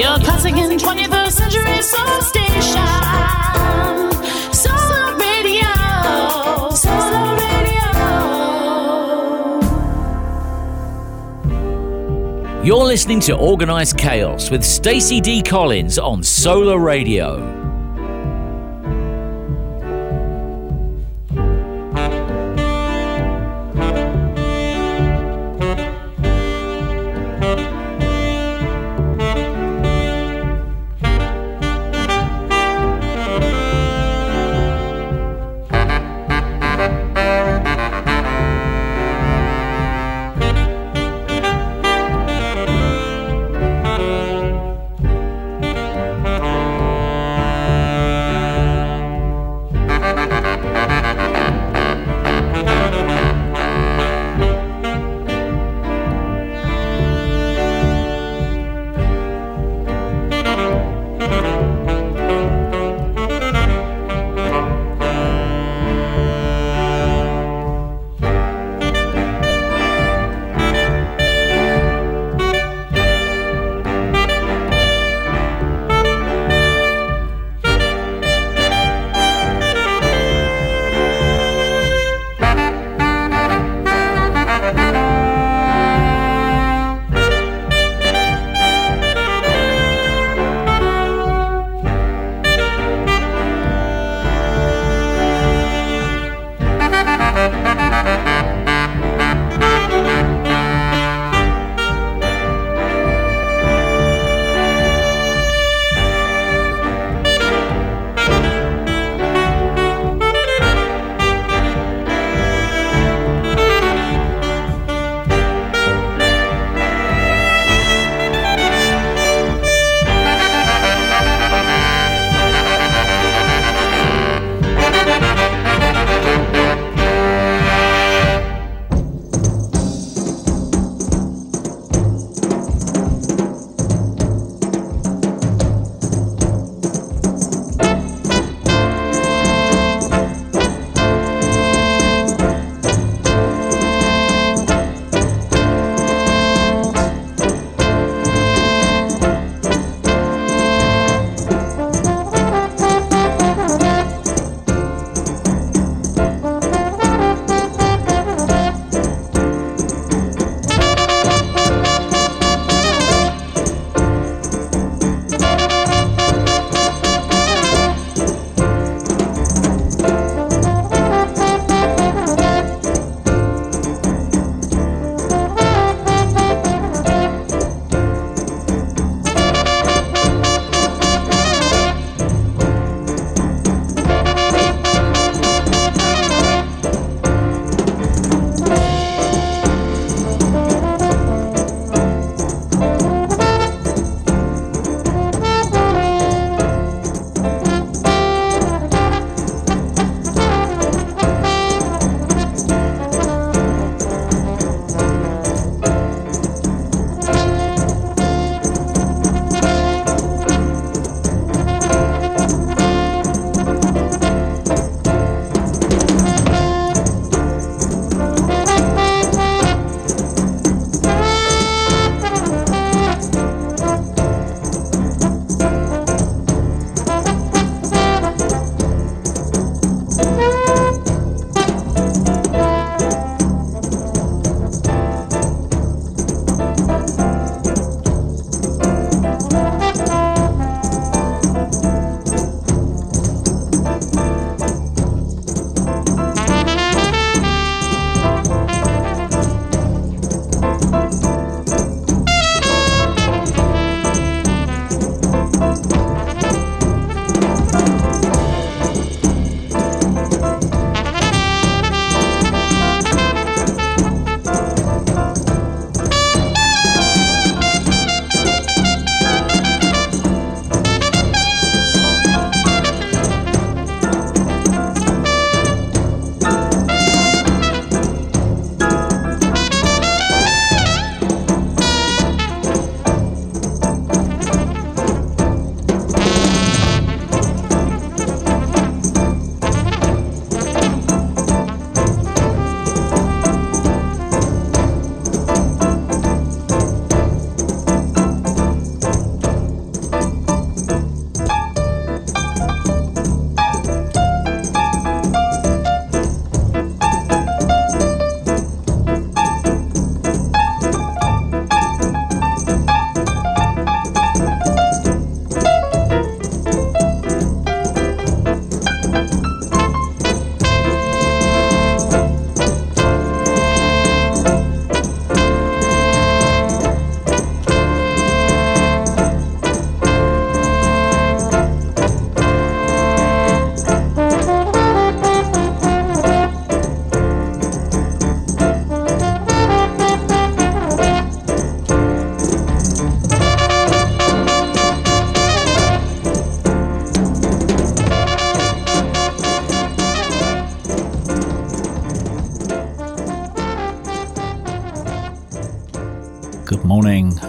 Your classic and 21st century soul station. Solar Radio. Solar Radio. You're listening to Organized Chaos with Stacey D. Collins on Solar Radio.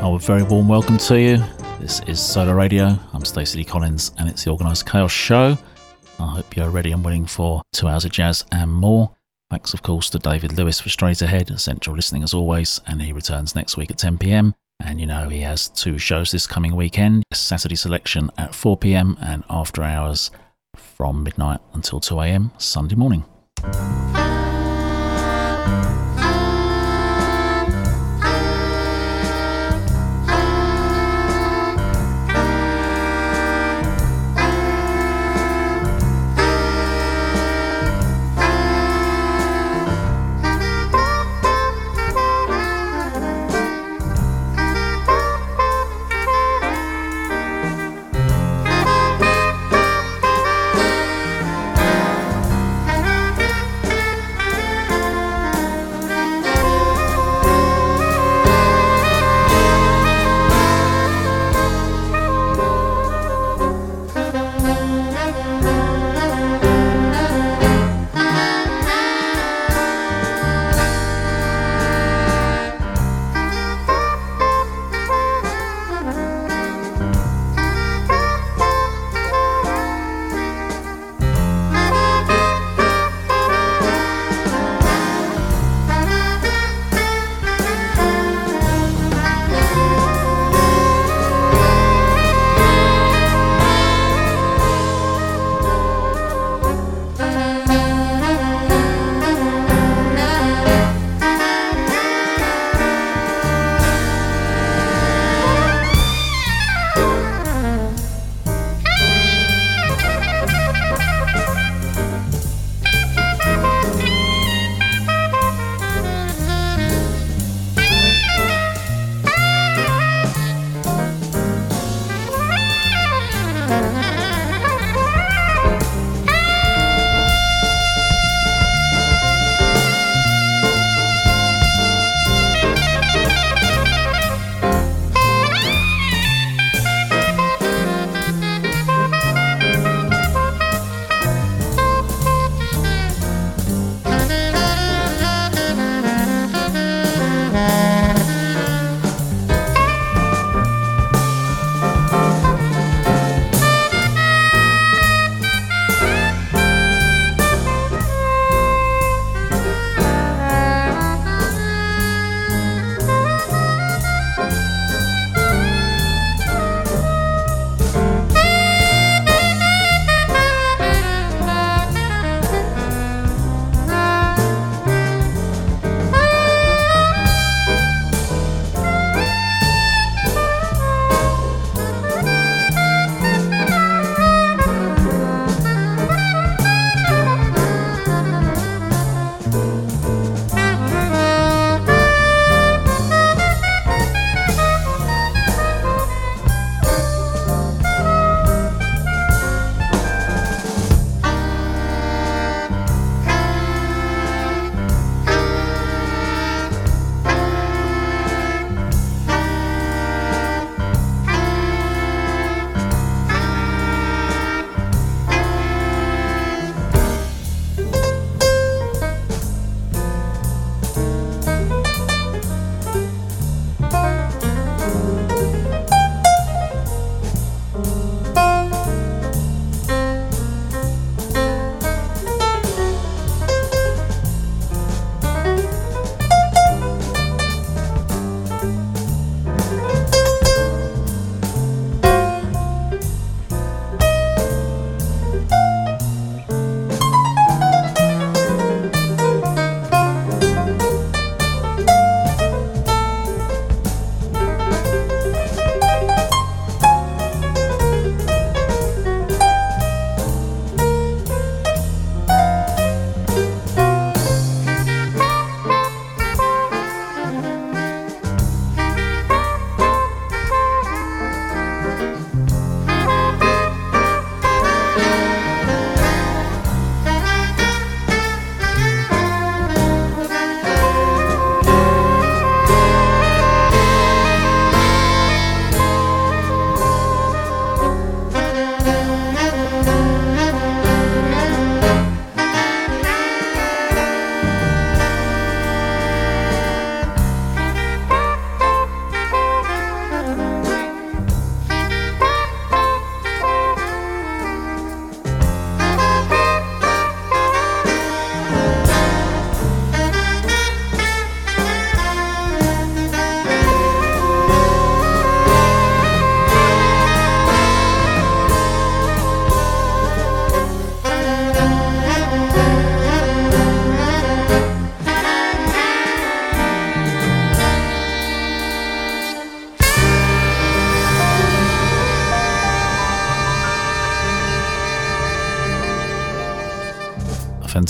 Oh, a very warm welcome to you. This is Solar Radio. I'm Stacey. Collins, and it's the Organised Chaos Show. I hope you're ready and willing for two hours of jazz and more. Thanks, of course, to David Lewis for Straight Ahead, essential listening as always, and he returns next week at 10 pm. And you know, he has two shows this coming weekend Saturday selection at 4 pm and after hours from midnight until 2 am Sunday morning.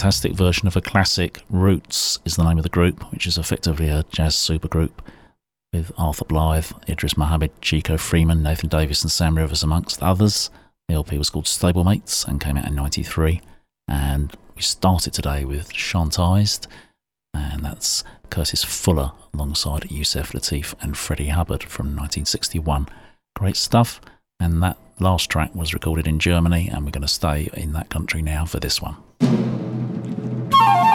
Fantastic version of a classic. Roots is the name of the group, which is effectively a jazz supergroup with Arthur Blythe, Idris Muhammad, Chico Freeman, Nathan Davis, and Sam Rivers, amongst others. The LP was called Stablemates and came out in 93. And we started today with Shantized, and that's Curtis Fuller alongside Yusef Lateef and Freddie Hubbard from 1961. Great stuff. And that last track was recorded in Germany, and we're going to stay in that country now for this one. Música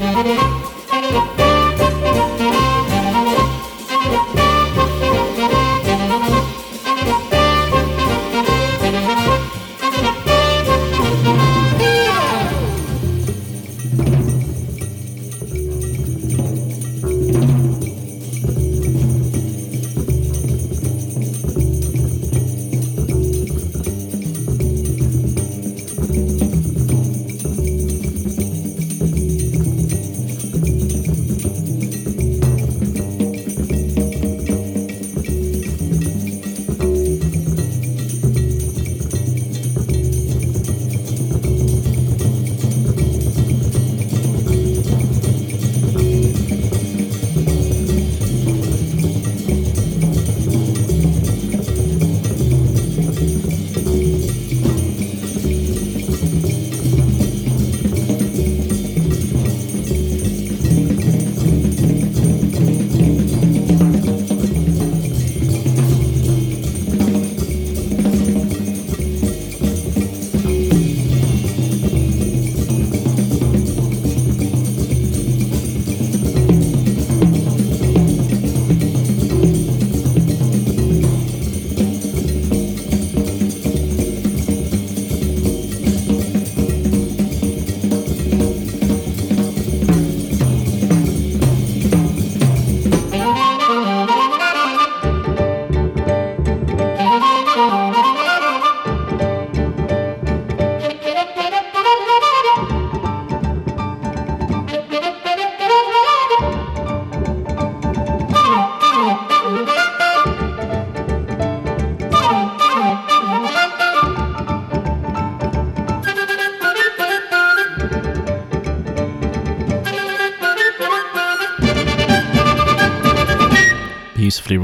Música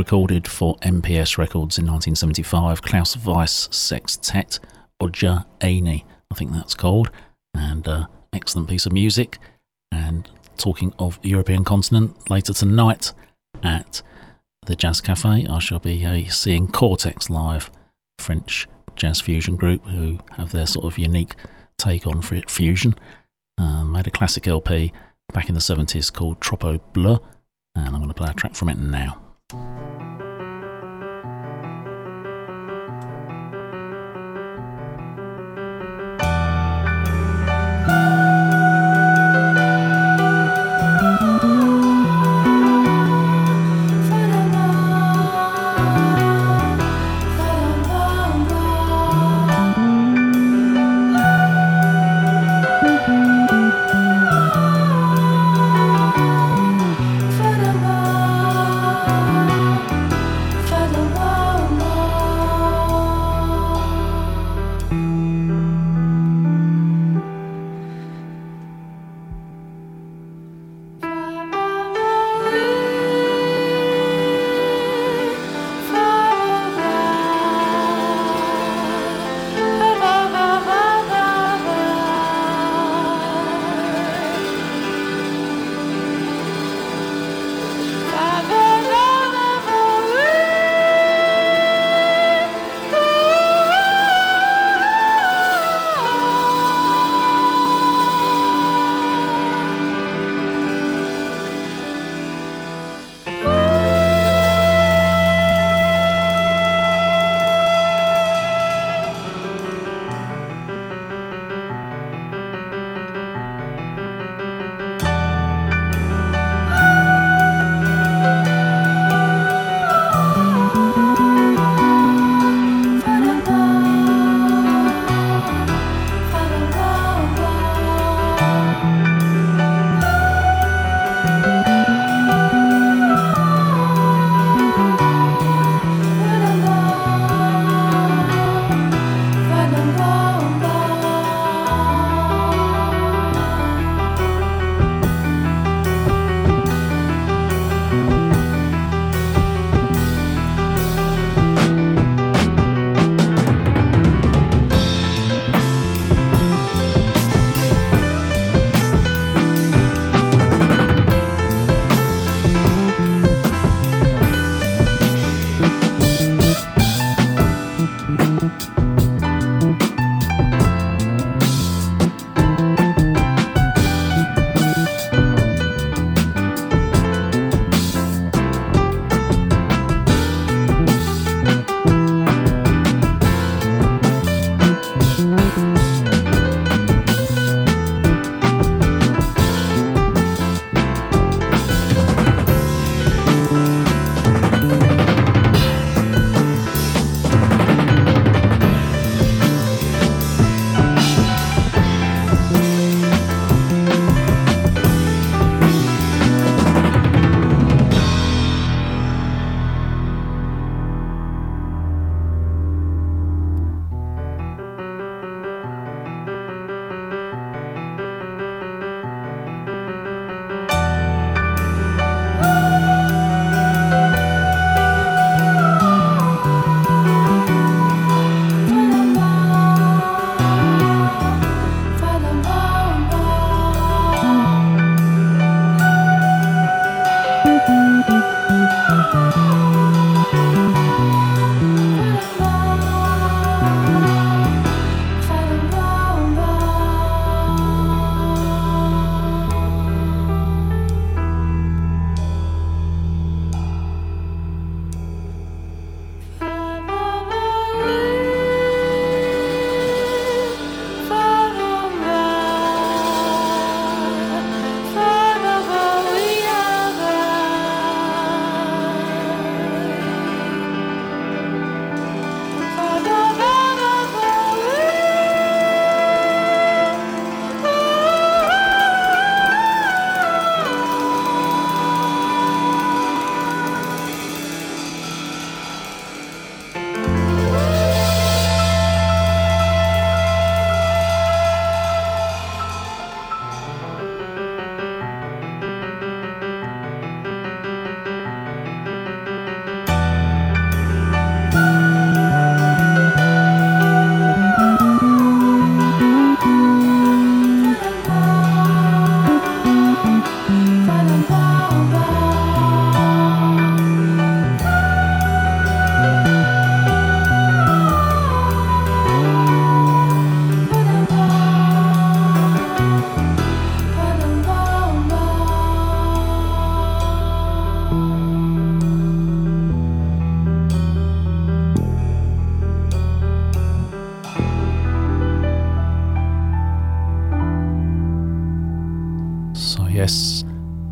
recorded for MPS Records in 1975. Klaus Weiss Sextet Odja Aini, I think that's called, and uh, excellent piece of music. And talking of European continent, later tonight at the Jazz Cafe, I shall be uh, seeing Cortex live, French jazz fusion group who have their sort of unique take on fusion. Uh, made a classic LP back in the 70s called Troupeau Bleu, and I'm going to play a track from it now. うん。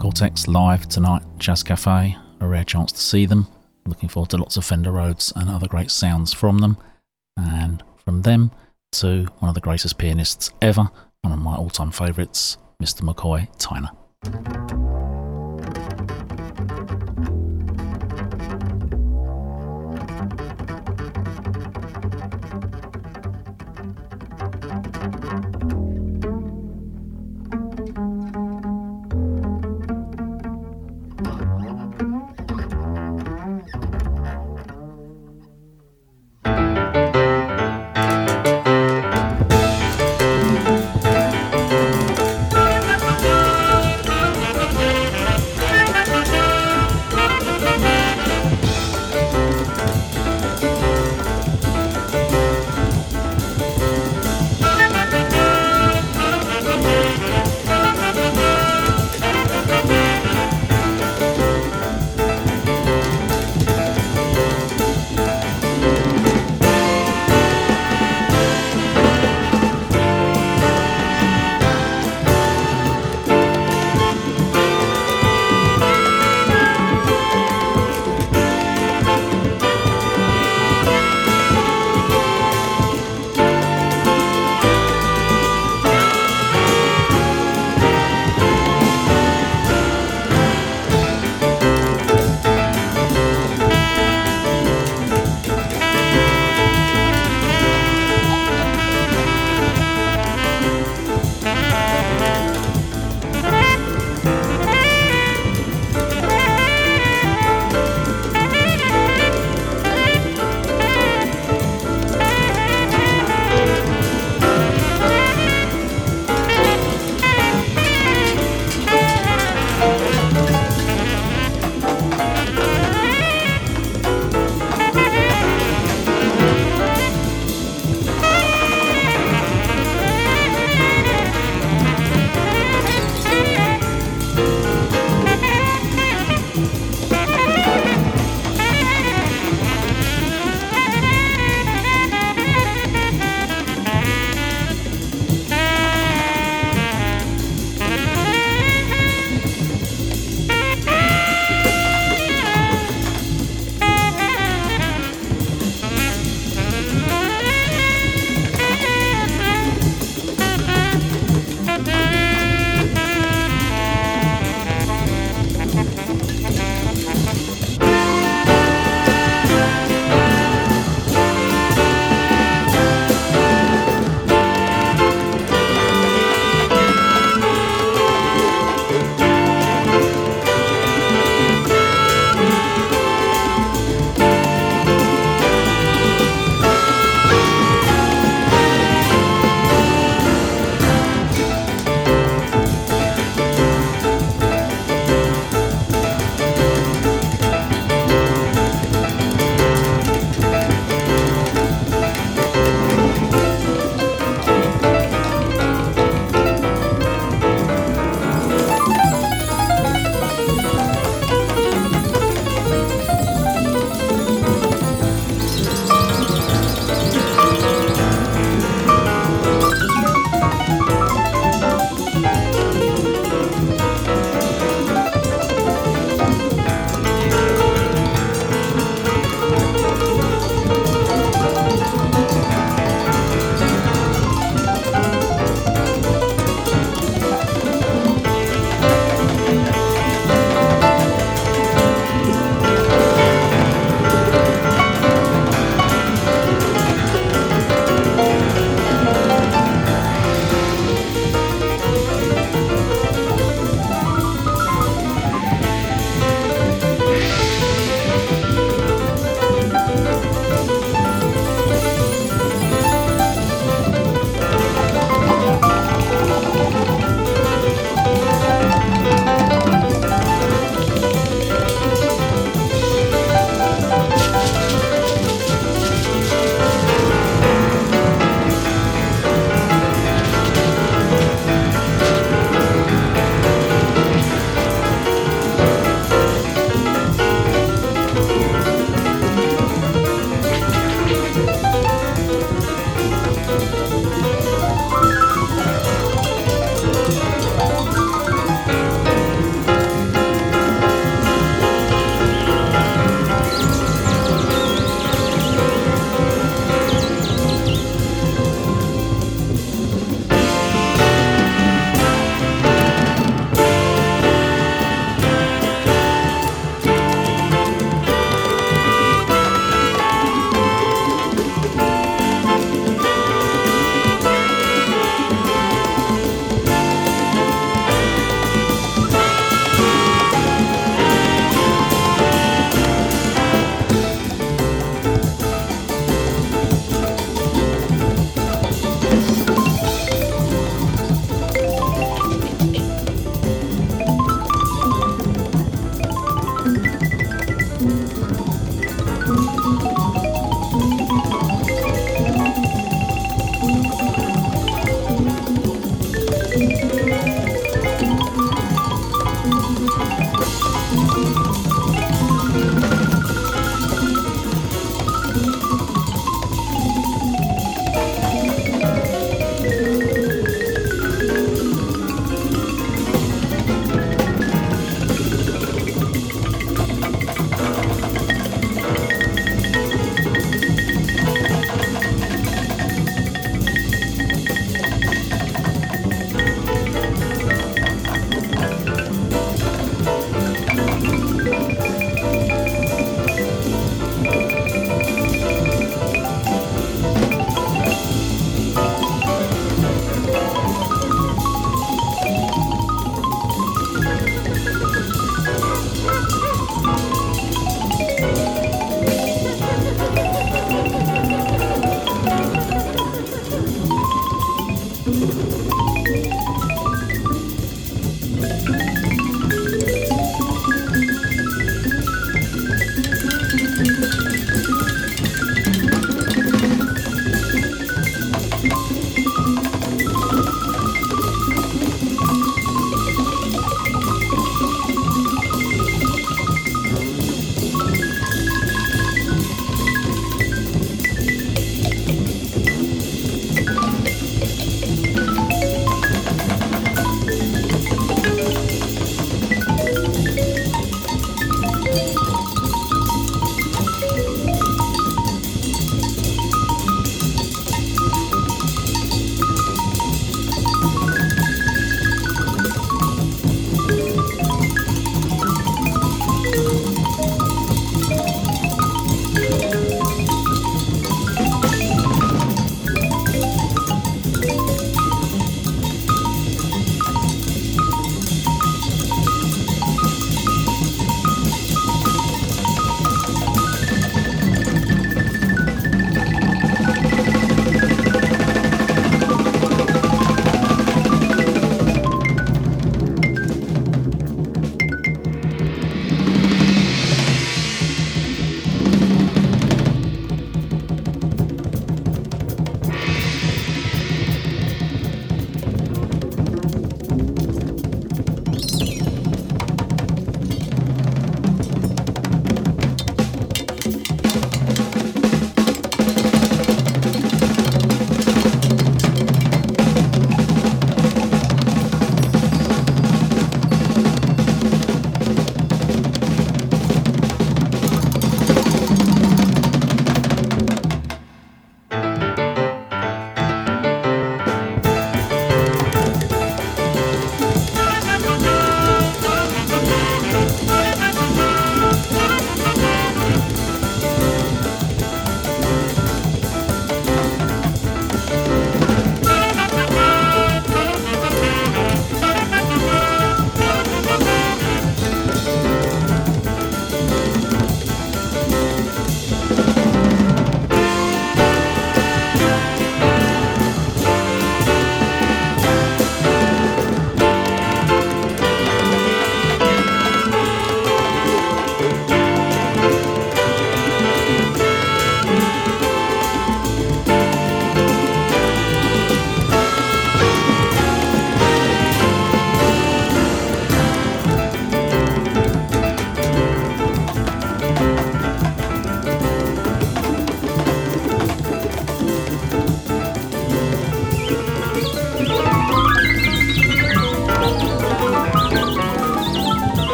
Cortex live tonight, Jazz Cafe. A rare chance to see them. Looking forward to lots of Fender Rhodes and other great sounds from them. And from them to one of the greatest pianists ever, one of my all time favourites, Mr. McCoy Tyner.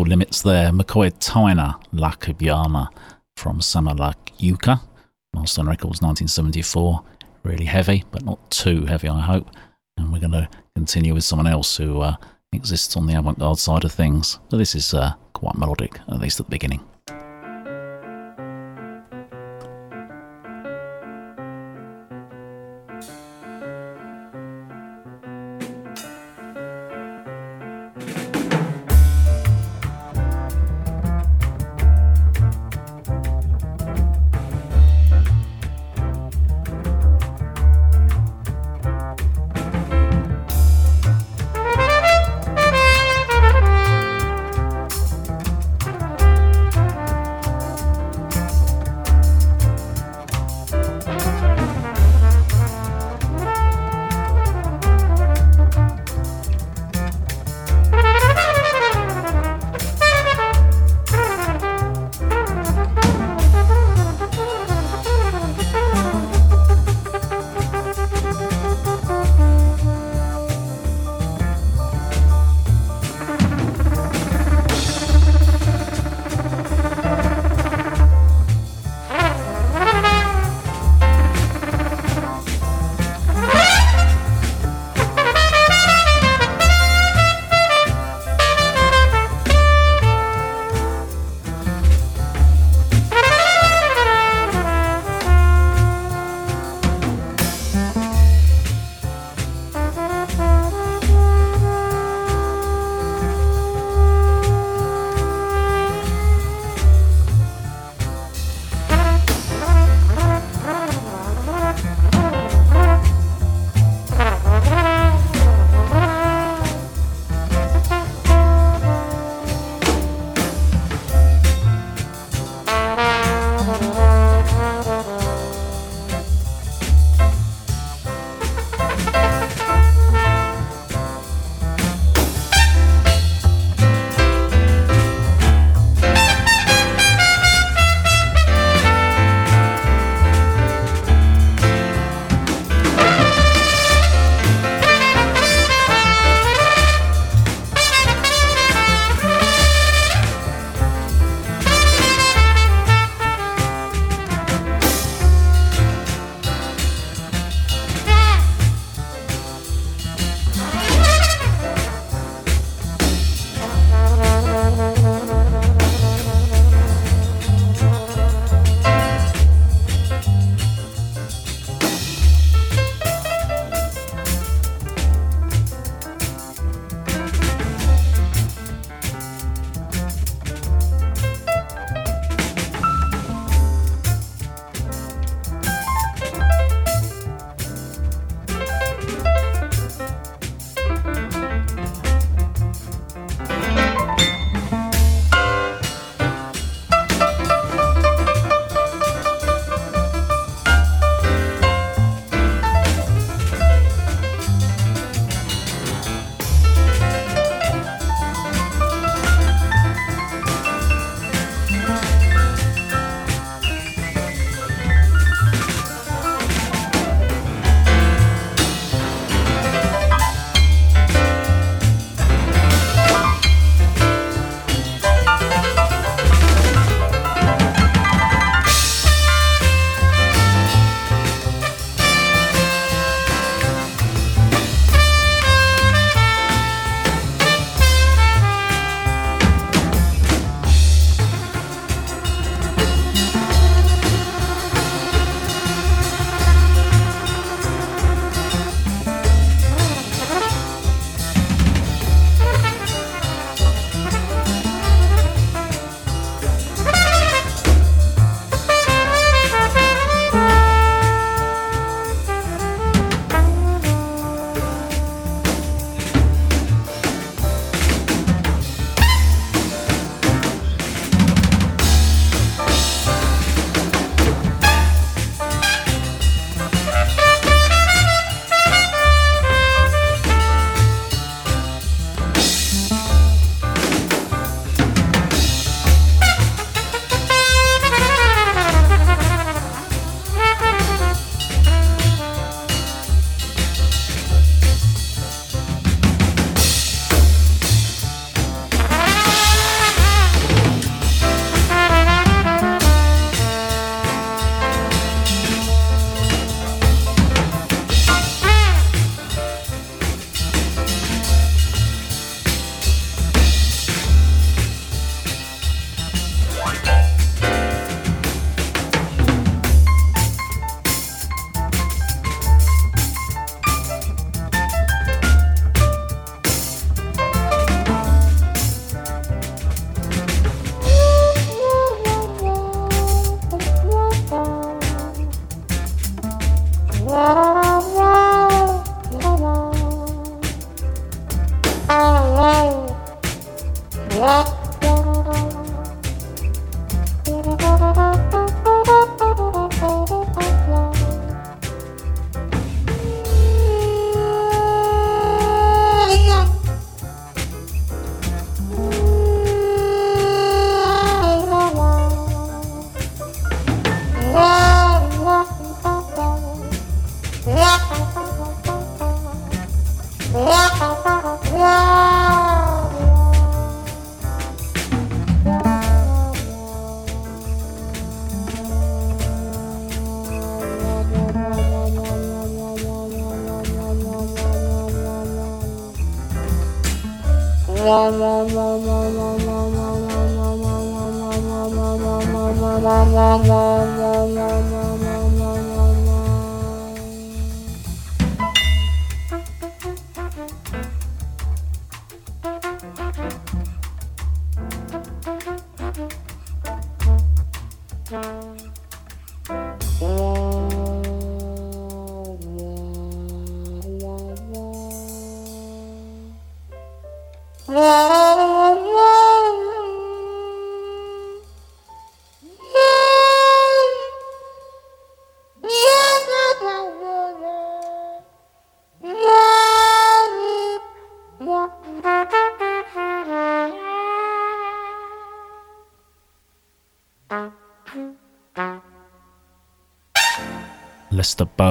Musical limits there. McCoy Tyner, La Cubana from Summer Sama Layuca. Milestone Records 1974. Really heavy, but not too heavy, I hope. And we're going to continue with someone else who uh, exists on the avant garde side of things. So this is uh, quite melodic, at least at the beginning.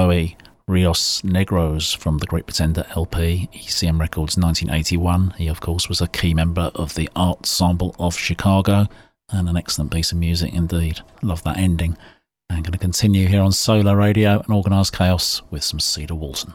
Bowie, Rios Negros from the Great Pretender LP, ECM Records 1981. He, of course, was a key member of the Art Ensemble of Chicago and an excellent piece of music indeed. Love that ending. I'm going to continue here on Solar Radio and Organised Chaos with some Cedar Walton.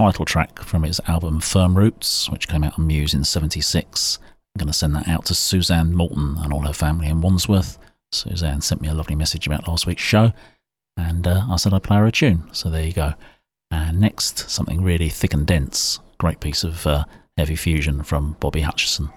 Title track from his album Firm Roots, which came out on Muse in 76. I'm going to send that out to Suzanne Morton and all her family in Wandsworth. Suzanne sent me a lovely message about last week's show, and uh, I said I'd play her a tune, so there you go. And next, something really thick and dense. Great piece of uh, heavy fusion from Bobby Hutcherson.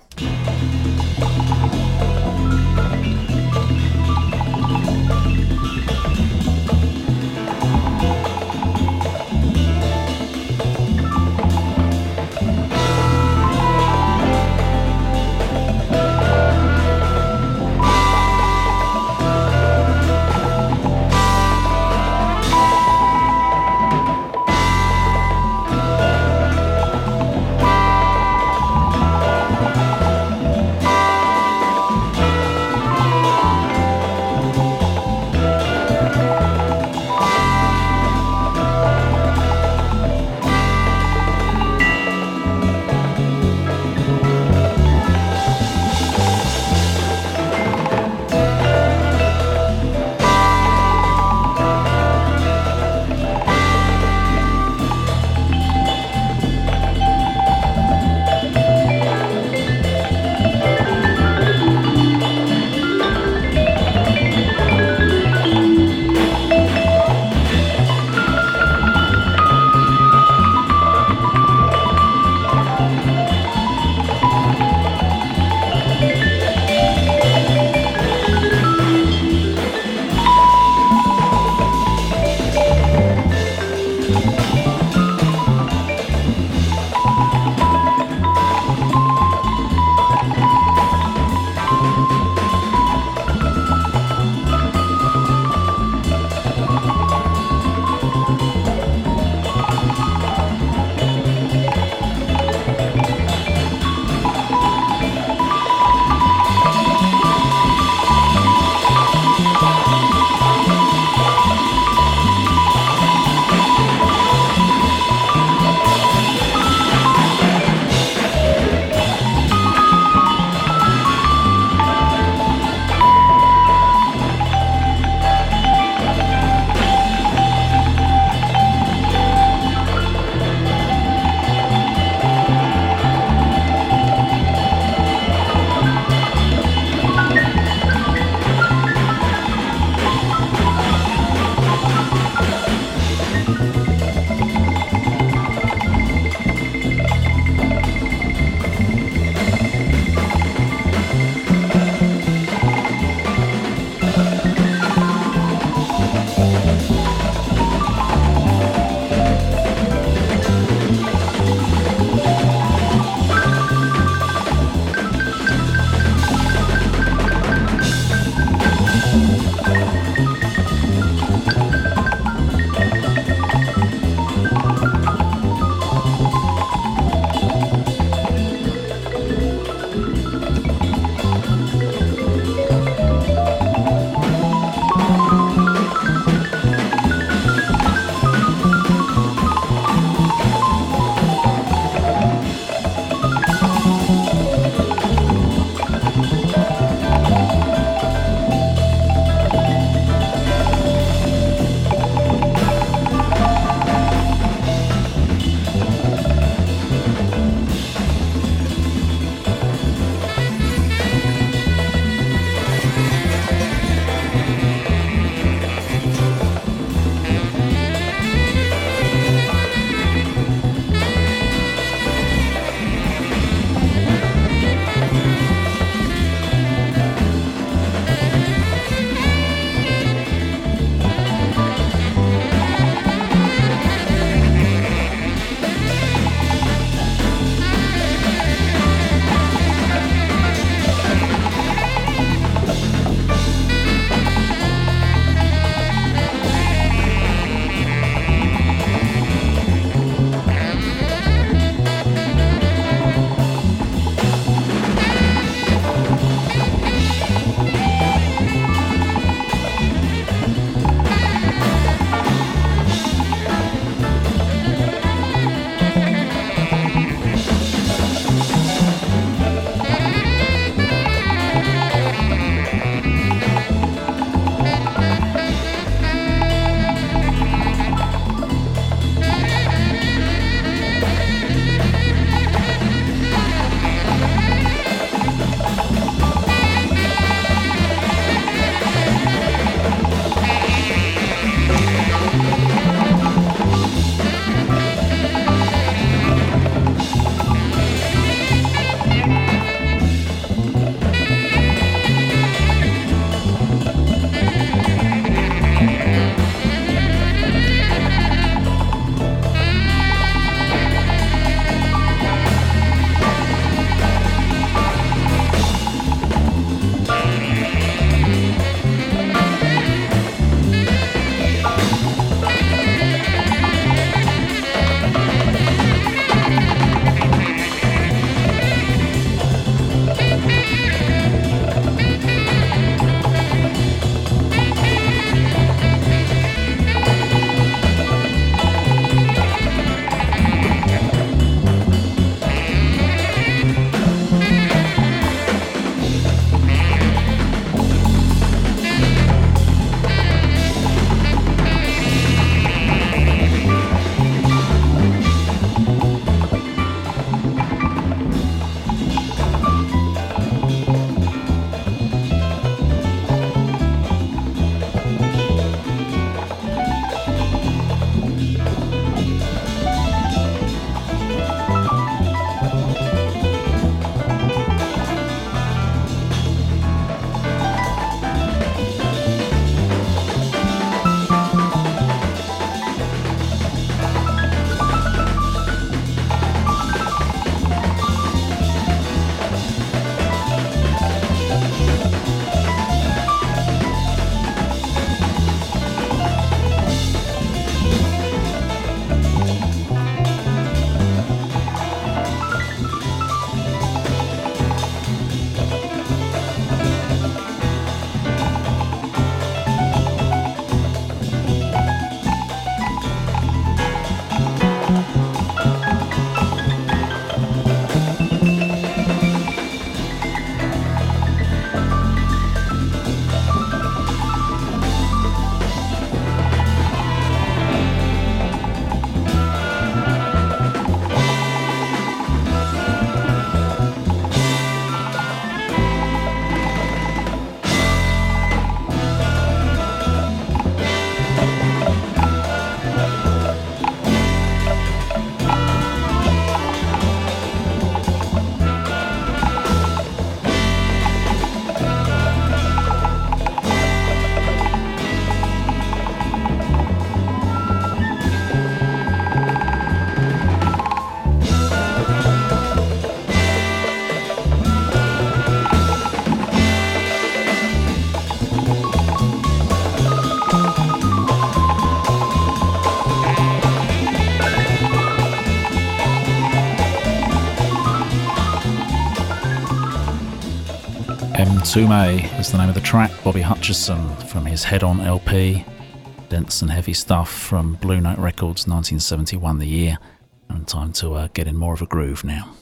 Tume is the name of the track. Bobby Hutcherson from his Head On LP. Dense and heavy stuff from Blue Note Records, 1971, the year. And time to uh, get in more of a groove now.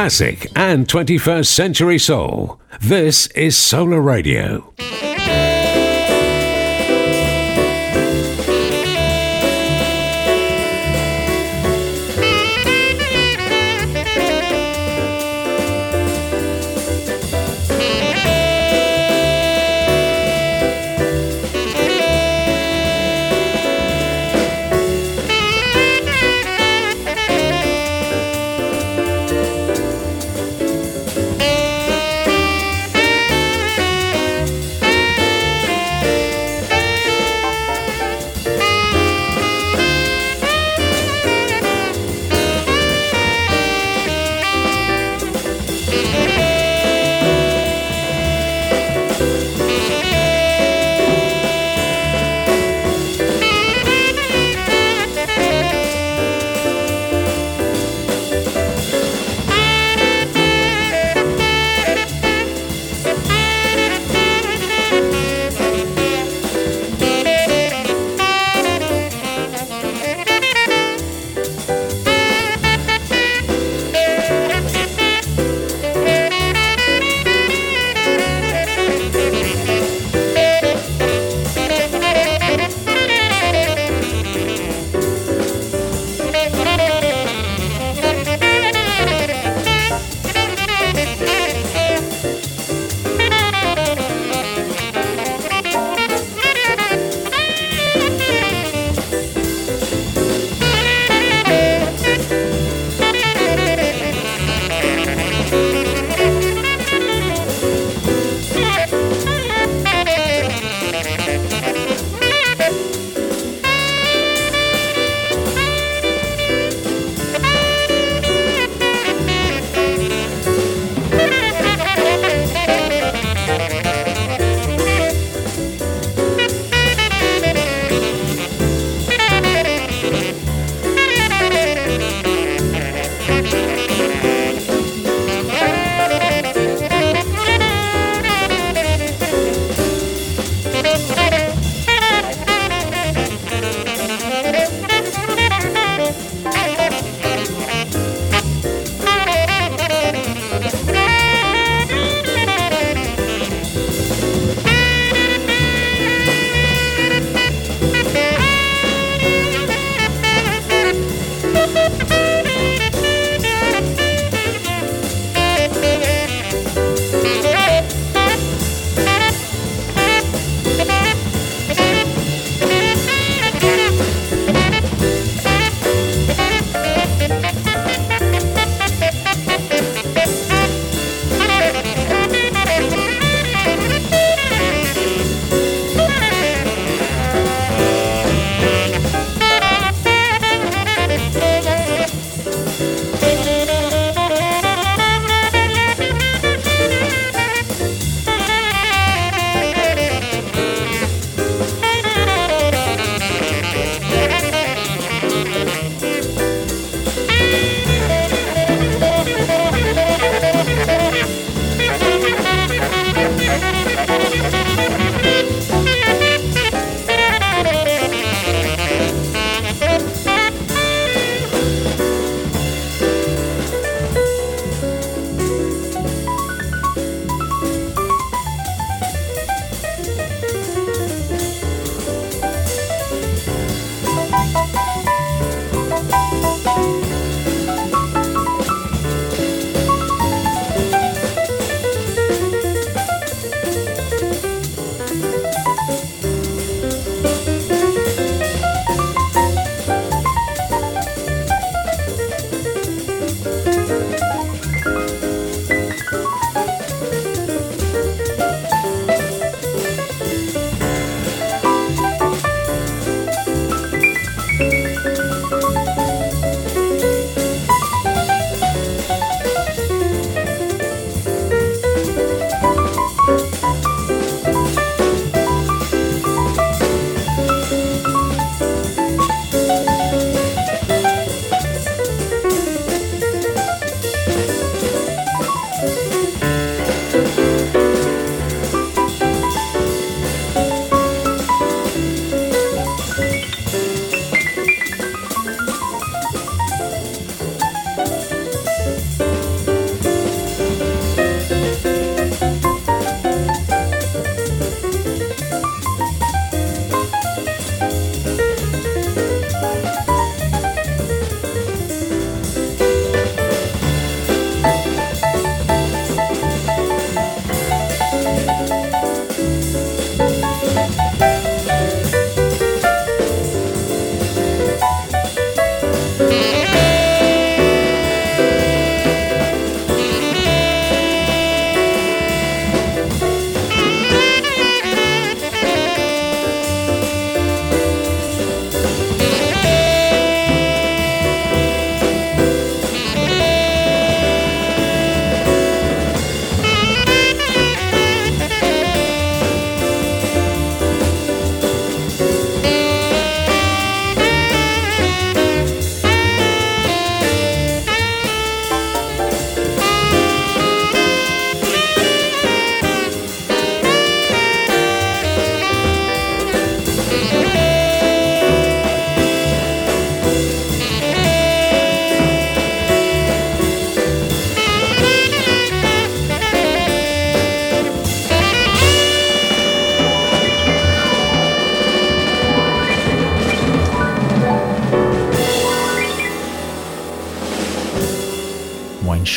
Classic and 21st century soul. This is Solar Radio.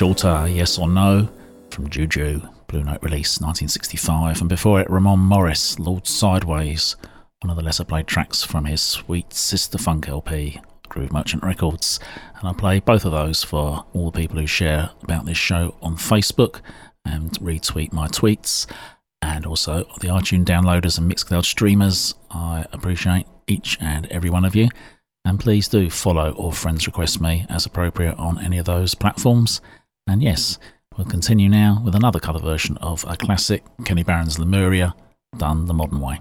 Shorter, Yes or No, from Juju, Blue Note release 1965. And before it, Ramon Morris, Lord Sideways, one of the lesser played tracks from his Sweet Sister Funk LP, Groove Merchant Records. And I play both of those for all the people who share about this show on Facebook and retweet my tweets. And also the iTunes downloaders and Mixcloud streamers. I appreciate each and every one of you. And please do follow or friends request me as appropriate on any of those platforms. And yes, we'll continue now with another cover version of a classic Kenny Barron's Lemuria, done the modern way.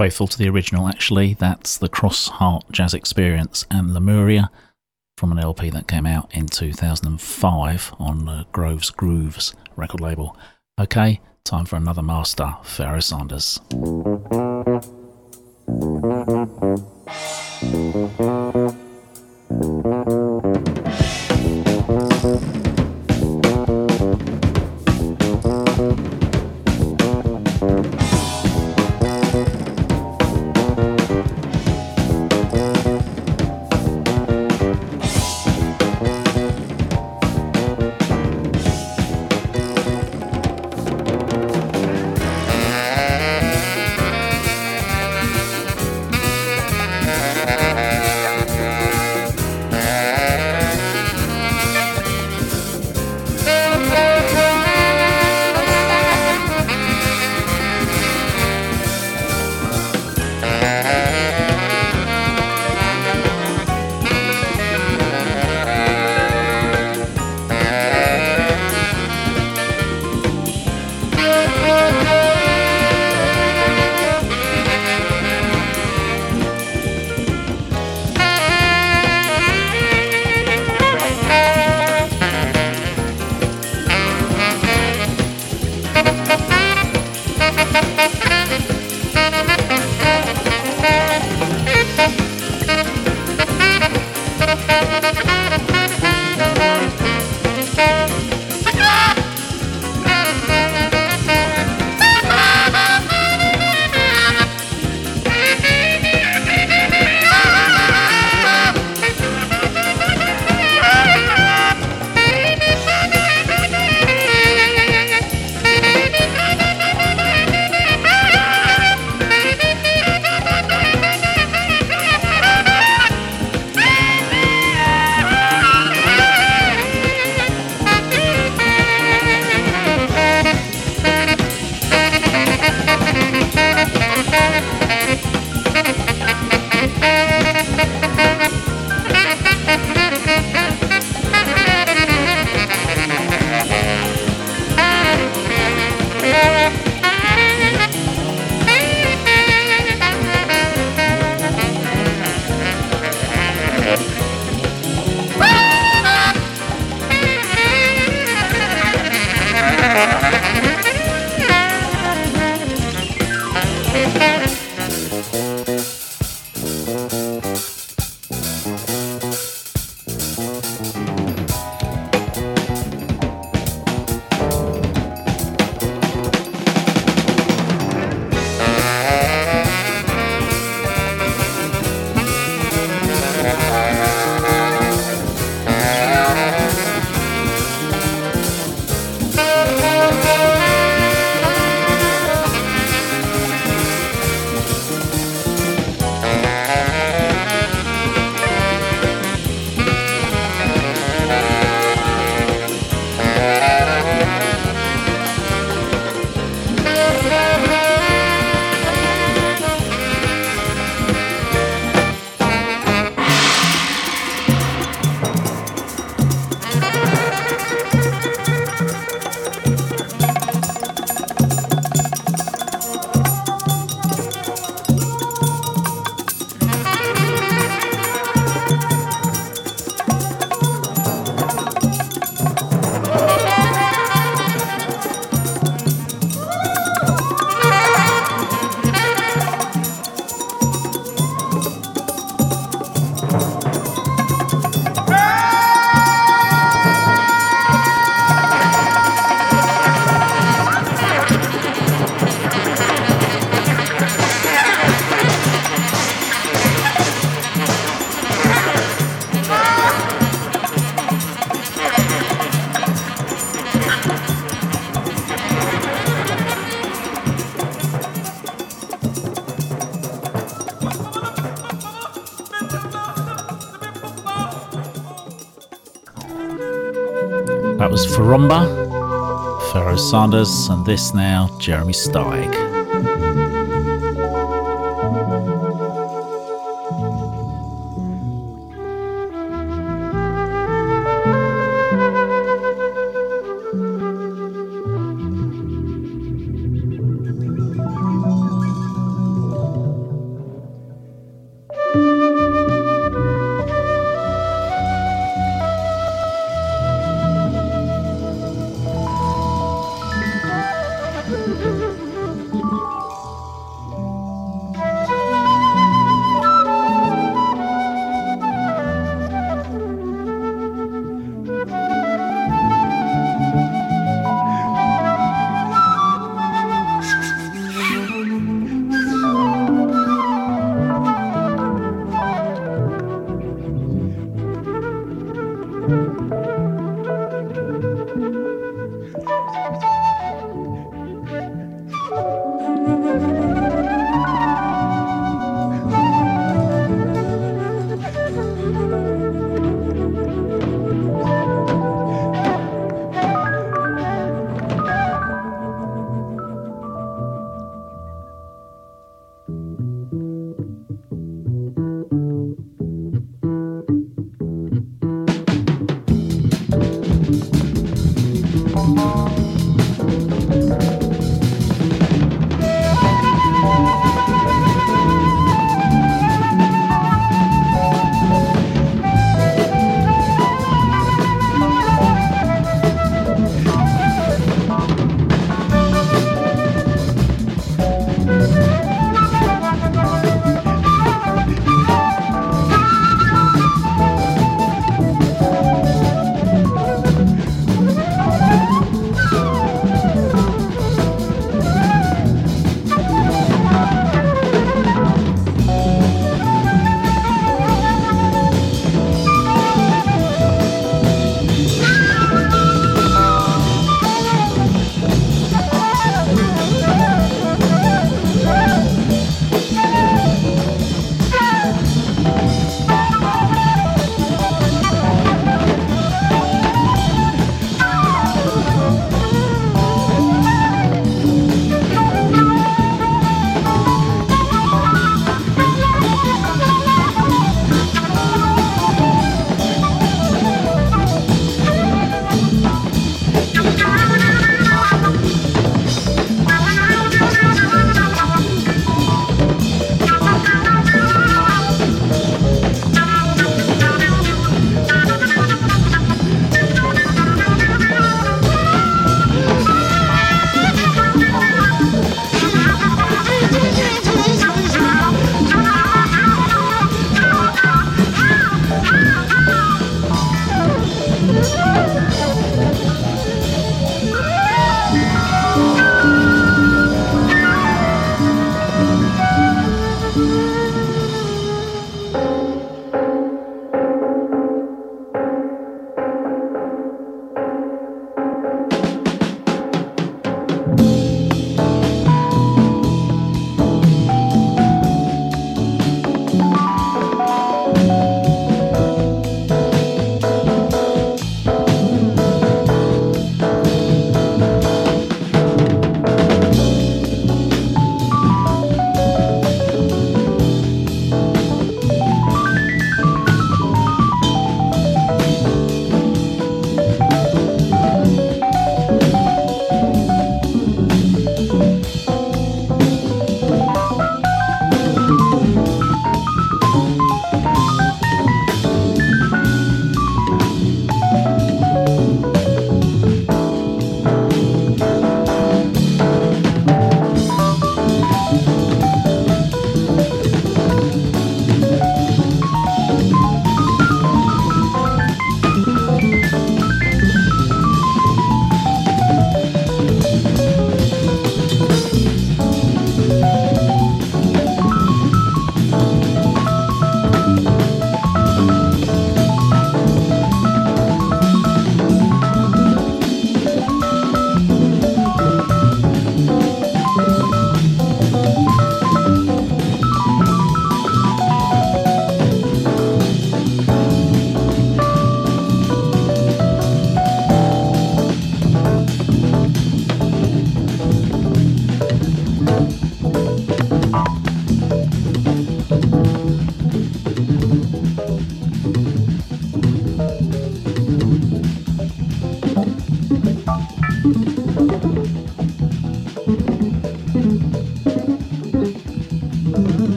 Faithful to the original, actually. That's the Cross Heart Jazz Experience and Lemuria from an LP that came out in 2005 on uh, Groves Grooves record label. Okay, time for another master, Pharoah Sanders. Farumba, Pharoah Sanders, and this now, Jeremy Steig.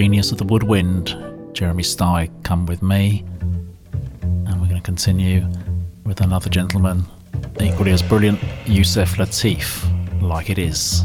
Genius of the woodwind, Jeremy Steig, Come With Me. And we're going to continue with another gentleman, equally as brilliant, Yusef Lateef, Like It Is.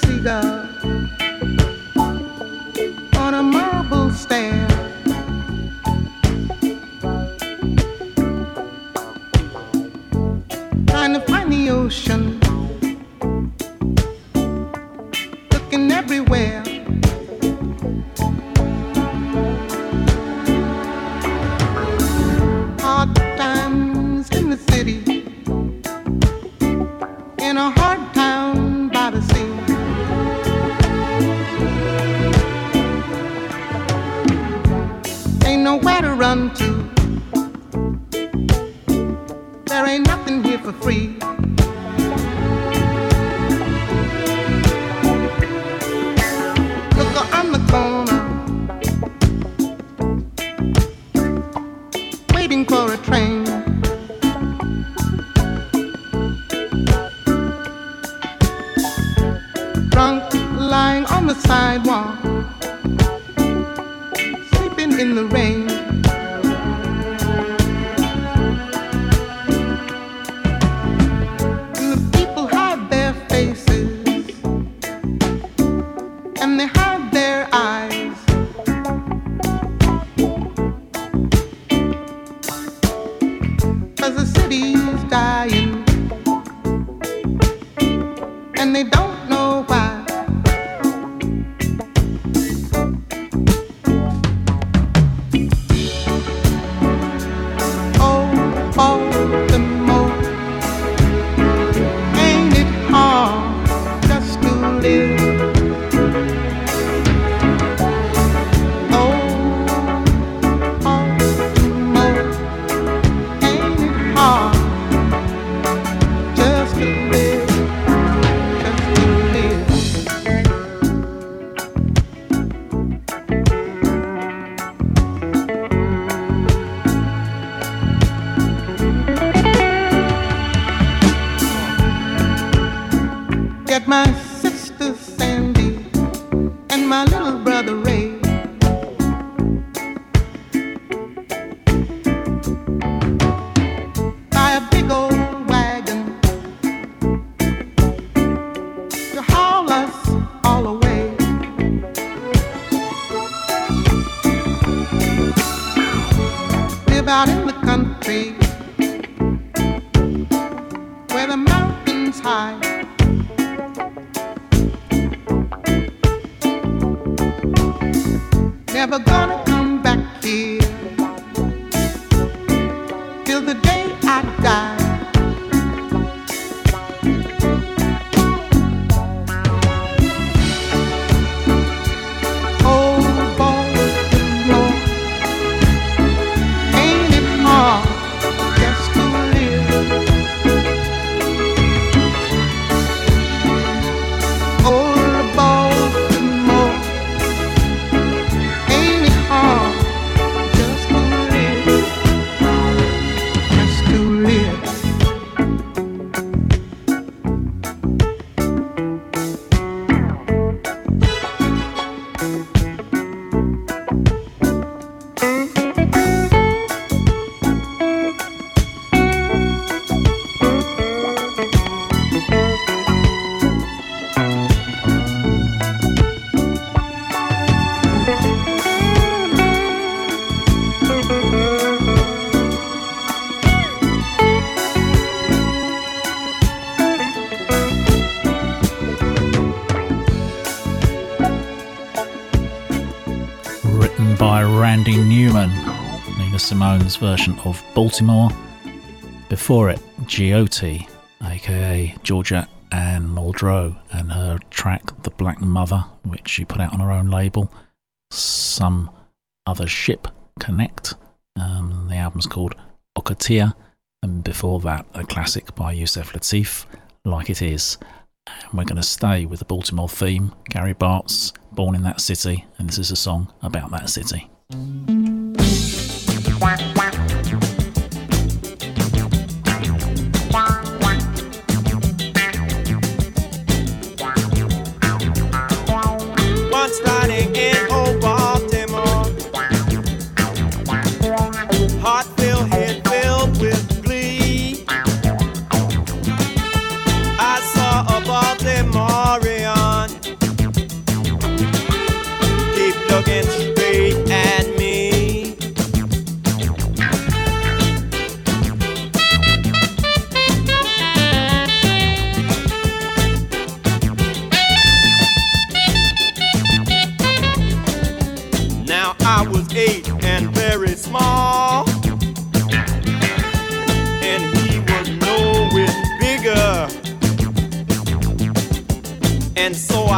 siga Version of Baltimore. Before it, G.O.T. aka Georgia Anne Muldrow, and her track The Black Mother, which she put out on her own label, Some Other Ship Connect. Um, the album's called Okatia, and before that, a classic by Yusef Lateef, Like It Is. And we're going to stay with the Baltimore theme, Gary Bartz, Born in That City, and this is a song about that city.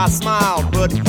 I smiled, but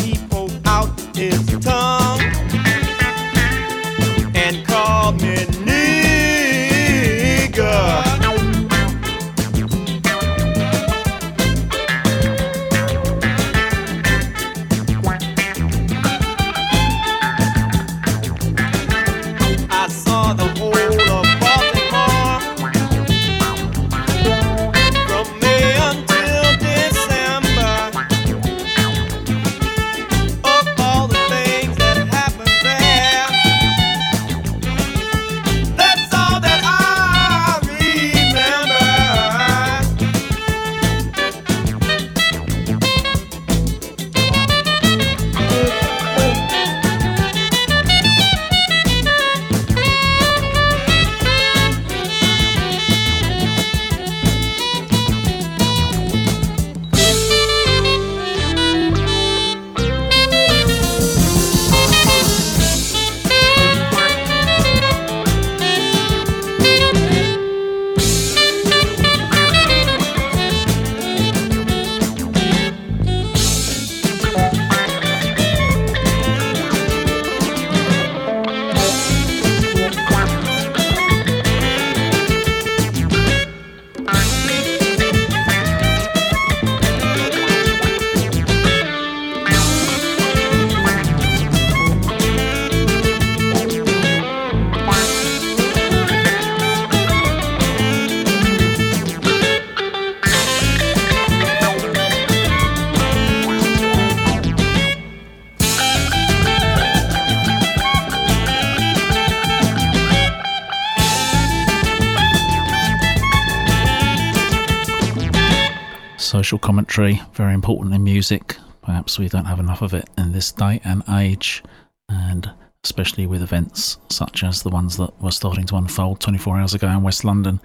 Social commentary, very important in music. Perhaps we don't have enough of it in this day and age, and especially with events such as the ones that were starting to unfold 24 hours ago in West London.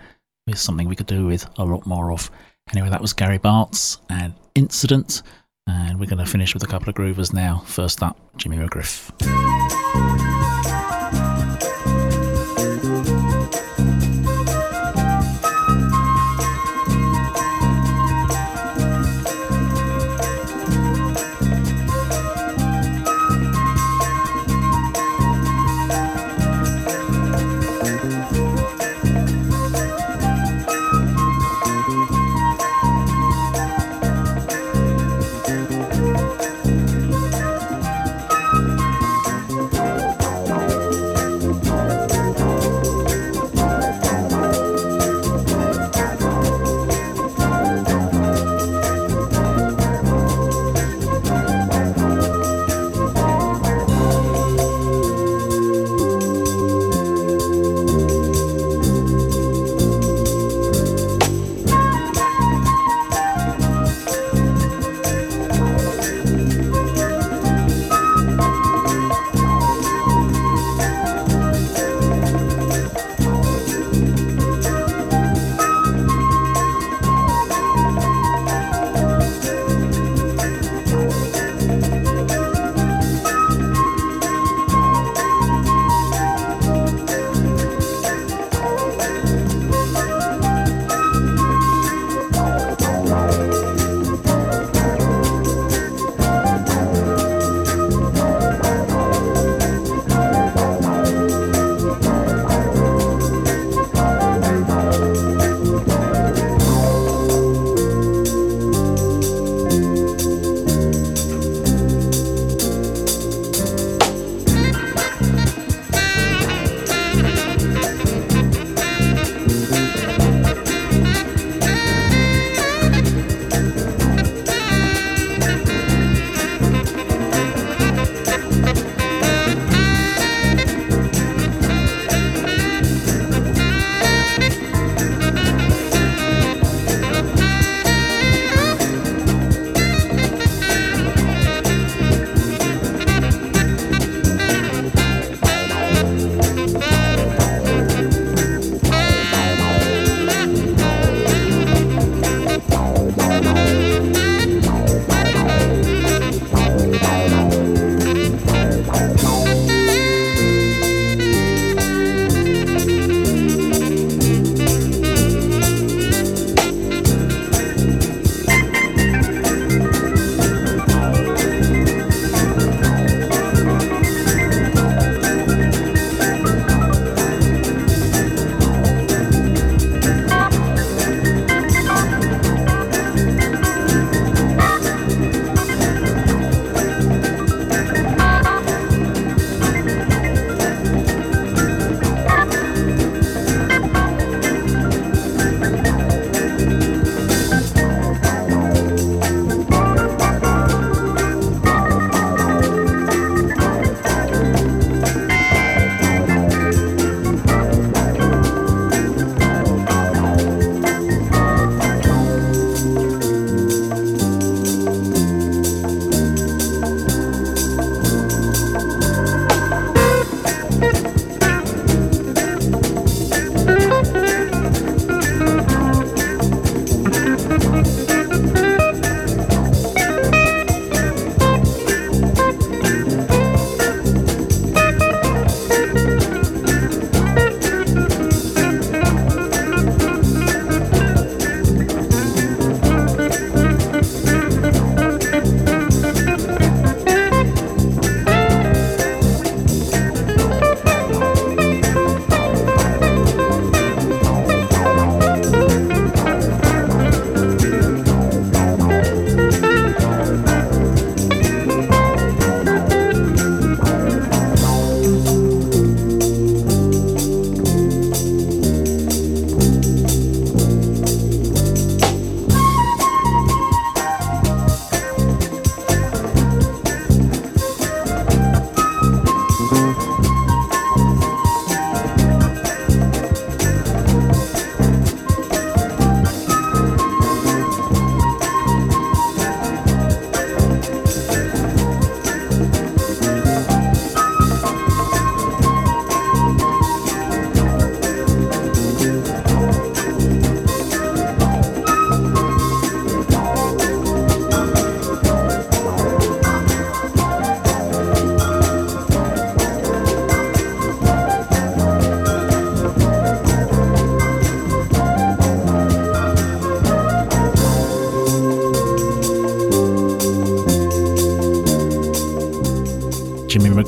It's something we could do with a lot more of. Anyway, that was Gary Bartz and Incident, and we're going to finish with a couple of groovers now. First up, Jimmy McGriff.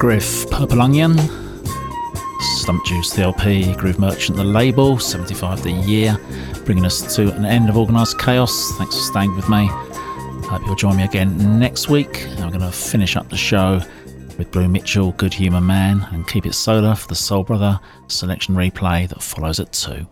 Griff, Purple Onion. Stump Juice, the LP, Groove Merchant, the label, 75 the year, bringing us to an end of Organised Chaos. Thanks for staying with me. Hope you'll join me again next week. I'm going to finish up the show with Blue Mitchell, Good Humor Man, and keep it solar for the Soul Brother selection replay that follows at 2.